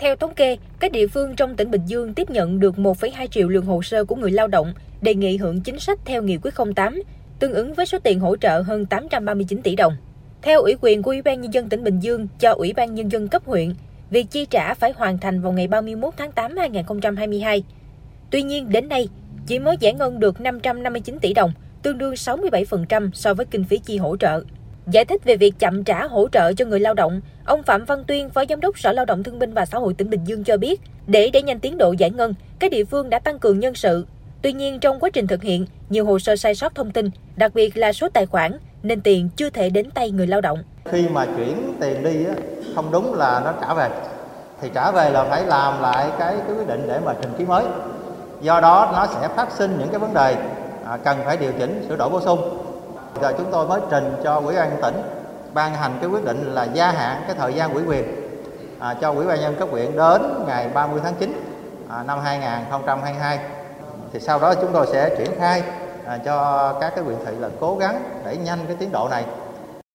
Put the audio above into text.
Theo thống kê, các địa phương trong tỉnh Bình Dương tiếp nhận được 1,2 triệu lượt hồ sơ của người lao động đề nghị hưởng chính sách theo Nghị quyết 08, tương ứng với số tiền hỗ trợ hơn 839 tỷ đồng. Theo ủy quyền của Ủy ban Nhân dân tỉnh Bình Dương cho Ủy ban Nhân dân cấp huyện, việc chi trả phải hoàn thành vào ngày 31 tháng 8 năm 2022. Tuy nhiên, đến nay, chỉ mới giải ngân được 559 tỷ đồng, tương đương 67% so với kinh phí chi hỗ trợ. Giải thích về việc chậm trả hỗ trợ cho người lao động, ông Phạm Văn Tuyên, Phó Giám đốc Sở Lao động Thương binh và Xã hội tỉnh Bình Dương cho biết, để đẩy nhanh tiến độ giải ngân, các địa phương đã tăng cường nhân sự. Tuy nhiên, trong quá trình thực hiện, nhiều hồ sơ sai sót thông tin, đặc biệt là số tài khoản, nên tiền chưa thể đến tay người lao động. Khi mà chuyển tiền đi không đúng là nó trả về, thì trả về là phải làm lại cái, cái quyết định để mà trình ký mới. Do đó nó sẽ phát sinh những cái vấn đề à, cần phải điều chỉnh, sửa đổi bổ sung Giờ chúng tôi mới trình cho Ủy ban tỉnh ban hành cái quyết định là gia hạn cái thời gian ủy quyền à, cho Ủy ban nhân cấp huyện đến ngày 30 tháng 9 à, năm 2022. Thì sau đó chúng tôi sẽ triển khai à, cho các cái huyện thị là cố gắng đẩy nhanh cái tiến độ này